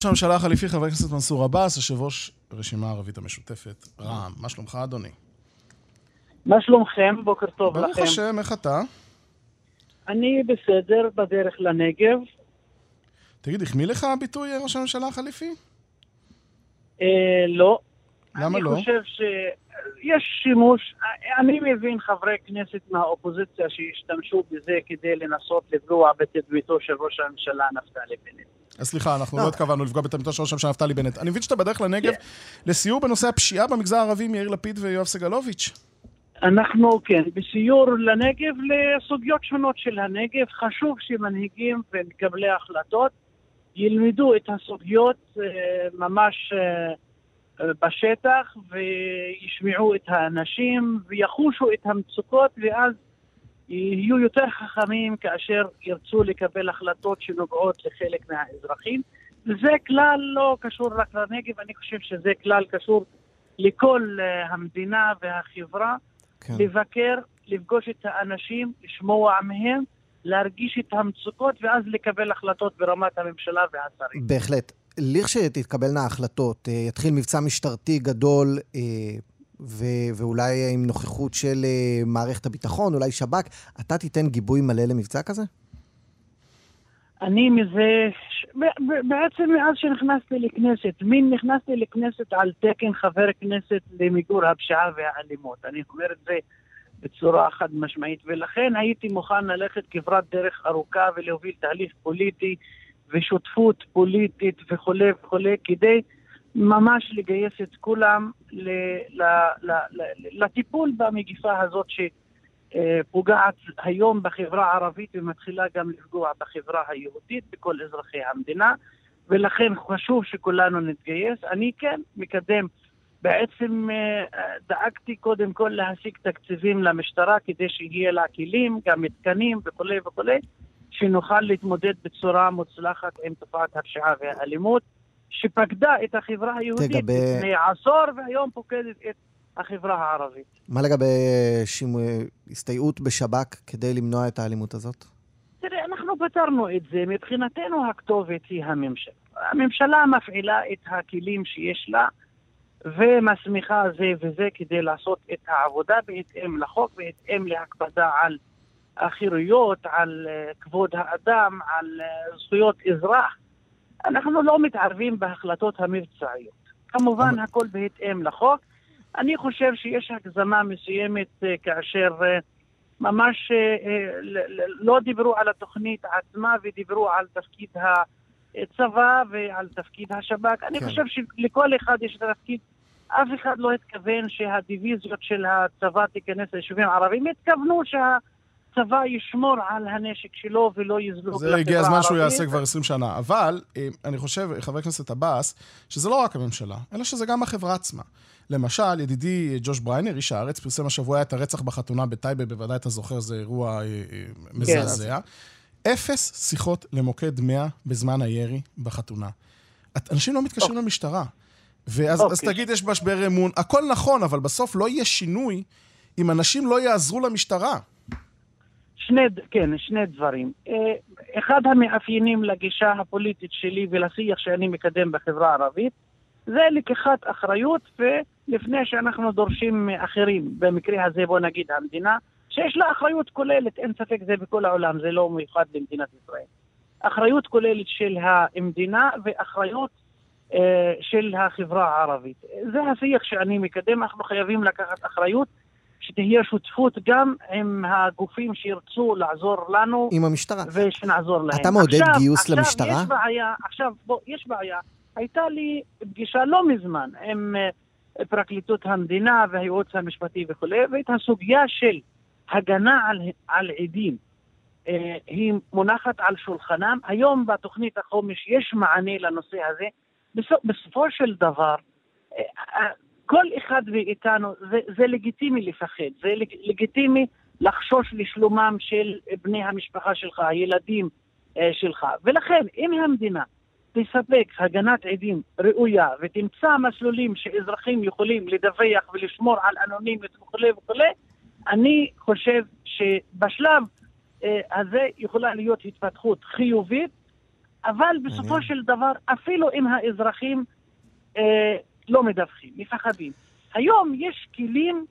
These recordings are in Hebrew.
ראש הממשלה החליפי, חבר הכנסת מנסור עבאס, יושב ראש הרשימה הערבית המשותפת, רע"מ. מה שלומך, אדוני? מה שלומכם? בוקר טוב לכם. ברוך השם, איך אתה? אני בסדר, בדרך לנגב. תגיד, החמיא לך הביטוי ראש הממשלה החליפי? אה, לא. למה לא? אני חושב שיש שימוש, אני מבין חברי כנסת מהאופוזיציה שהשתמשו בזה כדי לנסות לפגוע בתדמיתו של ראש הממשלה נפתלי בנט. סליחה, אנחנו לא. לא התכוונו לפגוע בתלמידו של ראש הממשלה נפתלי בנט. אני מבין שאתה בדרך לנגב. לסיור בנושא הפשיעה במגזר הערבי עם יאיר לפיד ויואב סגלוביץ'. אנחנו, כן, בסיור לנגב לסוגיות שונות של הנגב. חשוב שמנהיגים ומקבלי ההחלטות ילמדו את הסוגיות אה, ממש אה, בשטח וישמעו את האנשים ויחושו את המצוקות ואז יהיו יותר חכמים כאשר ירצו לקבל החלטות שנוגעות לחלק מהאזרחים. וזה כלל לא קשור רק לנגב, אני חושב שזה כלל קשור לכל אה, המדינה והחברה. כן. לבקר, לפגוש את האנשים, לשמוע מהם, להרגיש את המצוקות ואז לקבל החלטות ברמת הממשלה והשרים. בהחלט. לכשתתקבלנה ההחלטות, אה, יתחיל מבצע משטרתי גדול, אה, ו- ואולי עם נוכחות של אה, מערכת הביטחון, אולי שב"כ, אתה תיתן גיבוי מלא למבצע כזה? אני מזה, בעצם מאז שנכנסתי לכנסת, מין נכנסתי לכנסת על תקן חבר כנסת למיגור הפשיעה והאלימות. אני אומר את זה בצורה חד משמעית, ולכן הייתי מוכן ללכת כברת דרך ארוכה ולהוביל תהליך פוליטי ושותפות פוליטית וכולי וכולי, כדי ממש לגייס את כולם ל- ל- ל- ל- לטיפול במגיפה הזאת ש... אה, פוגעת היום בחברה הערבית ומתחילה גם לפגוע בחברה היהודית, בכל אזרחי המדינה, ולכן חשוב שכולנו נתגייס. אני כן מקדם, בעצם אה, דאגתי קודם כל להשיג תקציבים למשטרה כדי שיהיה לה כלים, גם מתקנים וכולי וכולי, שנוכל להתמודד בצורה מוצלחת עם תופעת הפשיעה והאלימות, שפקדה את החברה היהודית לגבי- לפני עשור והיום פוקדת את החברה הערבית. מה לגבי שימו... הסתייעות בשב"כ כדי למנוע את האלימות הזאת? תראה, אנחנו פתרנו את זה. מבחינתנו הכתובת היא הממשלה. הממשלה מפעילה את הכלים שיש לה ומסמיכה זה וזה כדי לעשות את העבודה בהתאם לחוק, בהתאם להקפדה על החירויות, על אה, כבוד האדם, על אה, זכויות אזרח. אנחנו לא מתערבים בהחלטות המבצעיות. כמובן, הכל בהתאם לחוק. אני חושב שיש הגזמה מסוימת אה, כאשר ממש לא דיברו על התוכנית עצמה ודיברו על תפקיד הצבא ועל תפקיד השב"כ. אני כן. חושב שלכל אחד יש תפקיד. אף אחד לא התכוון שהדיוויזיות של הצבא תיכנס ליישובים הערביים, התכוונו שהצבא ישמור על הנשק שלו ולא יזלוג זה הגיע הזמן שהוא הערבית. יעשה כבר 20 שנה. אבל אה, אני חושב, חבר הכנסת עבאס, שזה לא רק הממשלה, אלא שזה גם החברה עצמה. למשל, ידידי ג'וש בריינר, איש הארץ, פרסם השבוע את הרצח בחתונה בטייבה, בוודאי אתה זוכר, זה אירוע אה, אה, מזעזע. אפס שיחות למוקד 100 בזמן הירי בחתונה. אנשים לא מתקשרים למשטרה. ואז אז אוקיי. תגיד, יש משבר אמון. הכל נכון, אבל בסוף לא יהיה שינוי אם אנשים לא יעזרו למשטרה. שני, כן, שני דברים. אה, אחד המאפיינים לגישה הפוליטית שלי ולשיח שאני מקדם בחברה הערבית, זה לקיחת אחריות, ולפני שאנחנו דורשים מאחרים, במקרה הזה בוא נגיד המדינה, שיש לה אחריות כוללת, אין ספק זה בכל העולם, זה לא מיוחד למדינת ישראל. אחריות כוללת של המדינה ואחריות אה, של החברה הערבית. זה השיח שאני מקדם, אנחנו חייבים לקחת אחריות. שתהיה שותפות גם עם הגופים שירצו לעזור לנו עם המשטרה. ושנעזור להם. אתה מעודד עכשיו, גיוס עכשיו למשטרה? יש בעיה, עכשיו, בוא, יש בעיה. הייתה לי פגישה לא מזמן עם אה, פרקליטות המדינה והייעוץ המשפטי וכולי, ואת הסוגיה של הגנה על, על עדים אה, היא מונחת על שולחנם. היום בתוכנית החומש יש מענה לנושא הזה. בסופ, בסופו של דבר, אה, כל אחד מאיתנו, זה, זה לגיטימי לפחד, זה לג, לגיטימי לחשוש לשלומם של בני המשפחה שלך, הילדים אה, שלך. ולכן, אם המדינה תספק הגנת עדים ראויה ותמצא מסלולים שאזרחים יכולים לדווח ולשמור על אנונימיות וכולי וכולי, אני חושב שבשלב אה, הזה יכולה להיות התפתחות חיובית. אבל בסופו של דבר, אפילו אם האזרחים אה, לא מדווחים, מפחדים. היום יש כלים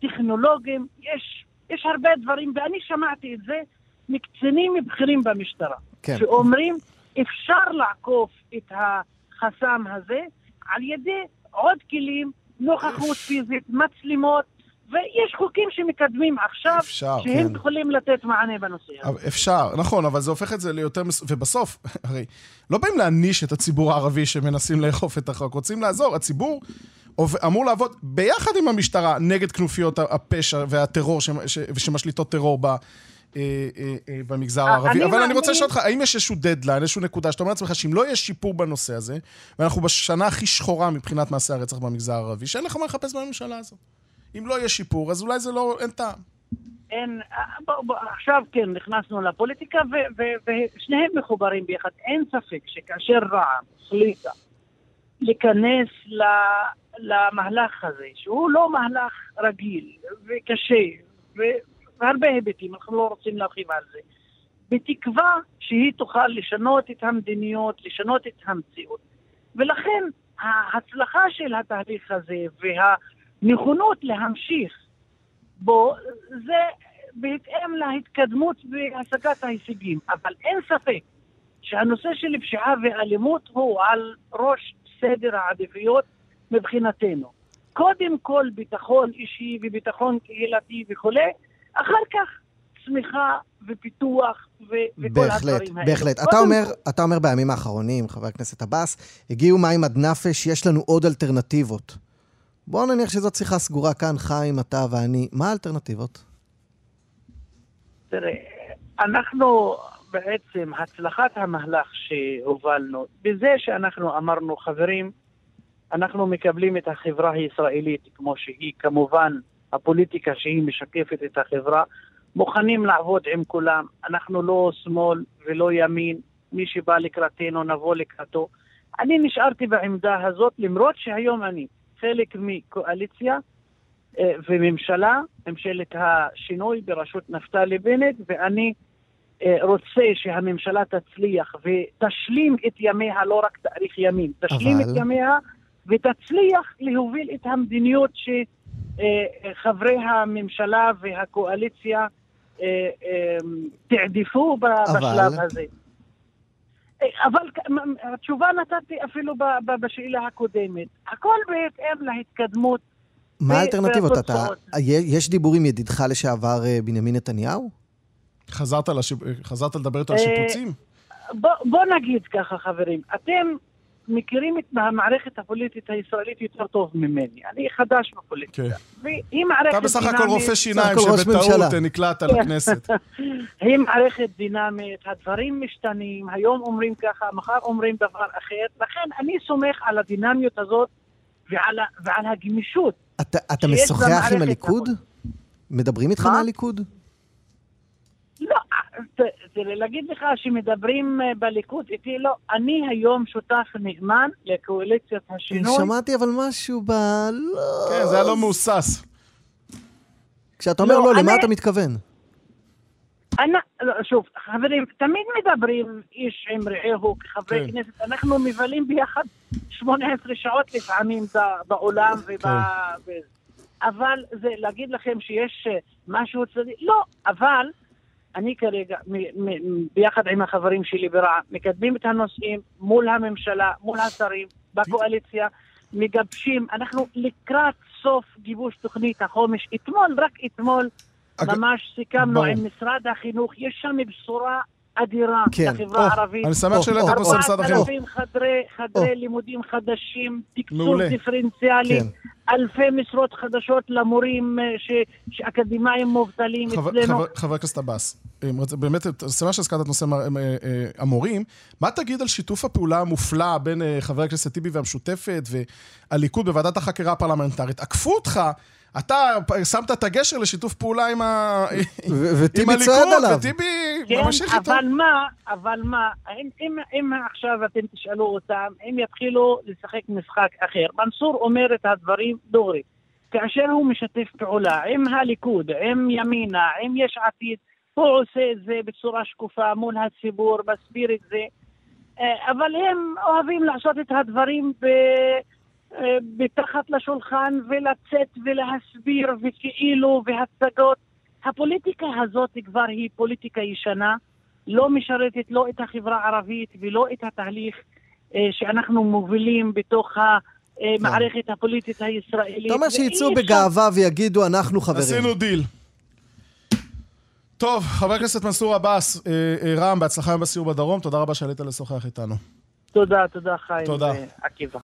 טכנולוגיים, יש, יש הרבה דברים, ואני שמעתי את זה מקצינים בכירים במשטרה, כן. שאומרים אפשר לעקוף את החסם הזה על ידי עוד כלים, נוכחות פיזית, מצלמות, ויש חוקים שמקדמים עכשיו, אפשר, שהם כן. יכולים לתת מענה בנושא הזה. אפשר, נכון, אבל זה הופך את זה ליותר... מס... ובסוף, הרי, לא באים להעניש את הציבור הערבי שמנסים לאכוף את החוק, רוצים לעזור. הציבור אמור לעבוד ביחד עם המשטרה נגד כנופיות הפשע והטרור ש... ש... שמשליטות טרור ב... אה, אה, אה, במגזר הערבי. אבל אני רוצה לשאול אותך, האם יש איזשהו דדליין, איזושהי נקודה שאתה אומר לעצמך שאם לא יהיה שיפור בנושא הזה, ואנחנו בשנה הכי שחורה מבחינת מעשי הרצח במגזר הערבי, שאין לך מה לחפש בממשלה הזאת. אם לא יהיה שיפור, אז אולי זה לא, אין טעם. אין, בוא, בוא, עכשיו כן, נכנסנו לפוליטיקה ושניהם מחוברים ביחד. אין ספק שכאשר רע"מ החליטה להיכנס למהלך הזה, שהוא לא מהלך רגיל וקשה, והרבה היבטים, אנחנו לא רוצים להרחיב על זה, בתקווה שהיא תוכל לשנות את המדיניות, לשנות את המציאות. ולכן ההצלחה של התהליך הזה והנכונות להמשיך בו, זה בהתאם להתקדמות בהשגת ההישגים. אבל אין ספק שהנושא של פשיעה ואלימות הוא על ראש סדר העדיפויות מבחינתנו. קודם כל ביטחון אישי וביטחון קהילתי וכולי, אחר כך צמיחה ופיתוח ו- וכל בהחלט, הדברים האלה. בהחלט, בהחלט. אתה אומר, אתה אומר בימים האחרונים, חבר הכנסת עבאס, הגיעו מים עד נפש, יש לנו עוד אלטרנטיבות. בואו נניח שזאת שיחה סגורה כאן, חיים, אתה ואני. מה האלטרנטיבות? תראה, אנחנו בעצם, הצלחת המהלך שהובלנו, בזה שאנחנו אמרנו, חברים, אנחנו מקבלים את החברה הישראלית כמו שהיא, כמובן הפוליטיקה שהיא משקפת את החברה, מוכנים לעבוד עם כולם. אנחנו לא שמאל ולא ימין, מי שבא לקראתנו נבוא לקראתו. אני נשארתי בעמדה הזאת, למרות שהיום אני חלק מקואליציה אה, וממשלה, ממשלת השינוי בראשות נפתלי בנט, ואני אה, רוצה שהממשלה תצליח ותשלים את ימיה, לא רק תאריך ימים, תשלים אבל... את ימיה ותצליח להוביל את המדיניות שחברי הממשלה והקואליציה אה, אה, תעדפו בשלב אבל... הזה. אבל התשובה נתתי אפילו בשאלה הקודמת. הכל בהתאם להתקדמות. מה האלטרנטיבות? אתה, יש דיבור עם ידידך לשעבר בנימין נתניהו? חזרת, לשיפ... חזרת לדבר איתו על שיפוצים? בוא, בוא נגיד ככה, חברים. אתם מכירים את המערכת הפוליטית הישראלית יותר טוב ממני. אני חדש בפוליטיקה. Okay. והיא מערכת דינמית... אתה בסך הכל רופא שיניים שבטעות נקלעת לכנסת. היא מערכת דינמית, הדברים משתנים, היום אומרים ככה, מחר אומרים דבר אחר. לכן אני סומך על הדינמיות הזאת ועל, ועל הגמישות. אתה, אתה משוחח עם הליכוד? מדברים איתך מהליכוד? תראה, להגיד לך שמדברים אה, בליכוד איתי, לא. אני היום שותף נאמן לקואליציית השינוי. שמעתי אבל משהו ב... לא... כן, זה היה לא מהוסס. כשאתה אומר לא, לא למה אתה מתכוון? אני, לא, שוב, חברים, תמיד מדברים איש עם רעהו כחברי כן. כנסת. אנחנו מבלים ביחד 18 שעות לפעמים בעולם כן. וב... אבל זה להגיד לכם שיש אה, משהו צדיק, לא, אבל אני כרגע, ביחד עם החברים שלי ברע"מ, מקדמים את הנושאים מול הממשלה, מול השרים, בקואליציה, מגבשים, אנחנו לקראת סוף גיבוש תוכנית החומש. אתמול, רק אתמול, ממש סיכמנו עם משרד החינוך, יש שם בשורה אדירה כן. לחברה הערבית. אני שמח שהעלית את נושא משרד החינוך. 4,000 חדרי, חדרי לימודים חדשים, תקצוב דיפרנציאלי, כן. אלפי משרות חדשות למורים אה, ש... שאקדמאים מובטלים חבר, אצלנו. חבר, חבר הכנסת עבאס, אה, באמת, שמח שהזכרת את נושא אה, המורים. מה תגיד על שיתוף הפעולה המופלא בין חבר הכנסת טיבי והמשותפת והליכוד בוועדת החקירה הפרלמנטרית? עקפו אותך אתה שמת את הגשר לשיתוף פעולה עם, ה... עם הליכוד, וטיבי כן, ממשיך איתו. אבל מה, אבל מה, אם, אם, אם עכשיו אתם תשאלו אותם, הם יתחילו לשחק משחק אחר. מנסור אומר את הדברים דוגרי. כאשר הוא משתף פעולה עם הליכוד, עם ימינה, עם יש עתיד, הוא עושה את זה בצורה שקופה מול הציבור, מסביר את זה. אה, אבל הם אוהבים לעשות את הדברים ב... אה, מתחת לשולחן ולצאת ולהסביר וכאילו והצגות. הפוליטיקה הזאת כבר היא פוליטיקה ישנה, לא משרתת לא את החברה הערבית ולא את התהליך אה, שאנחנו מובילים בתוך המערכת הפוליטית הישראלית. אתה אומר שיצאו בגאווה ויגידו, אנחנו חברים. עשינו דיל. טוב, חבר הכנסת מנסור עבאס, רם, בהצלחה היום בסיור בדרום, תודה רבה שעלית לשוחח איתנו. תודה, תודה חיים. תודה. ועקיבא.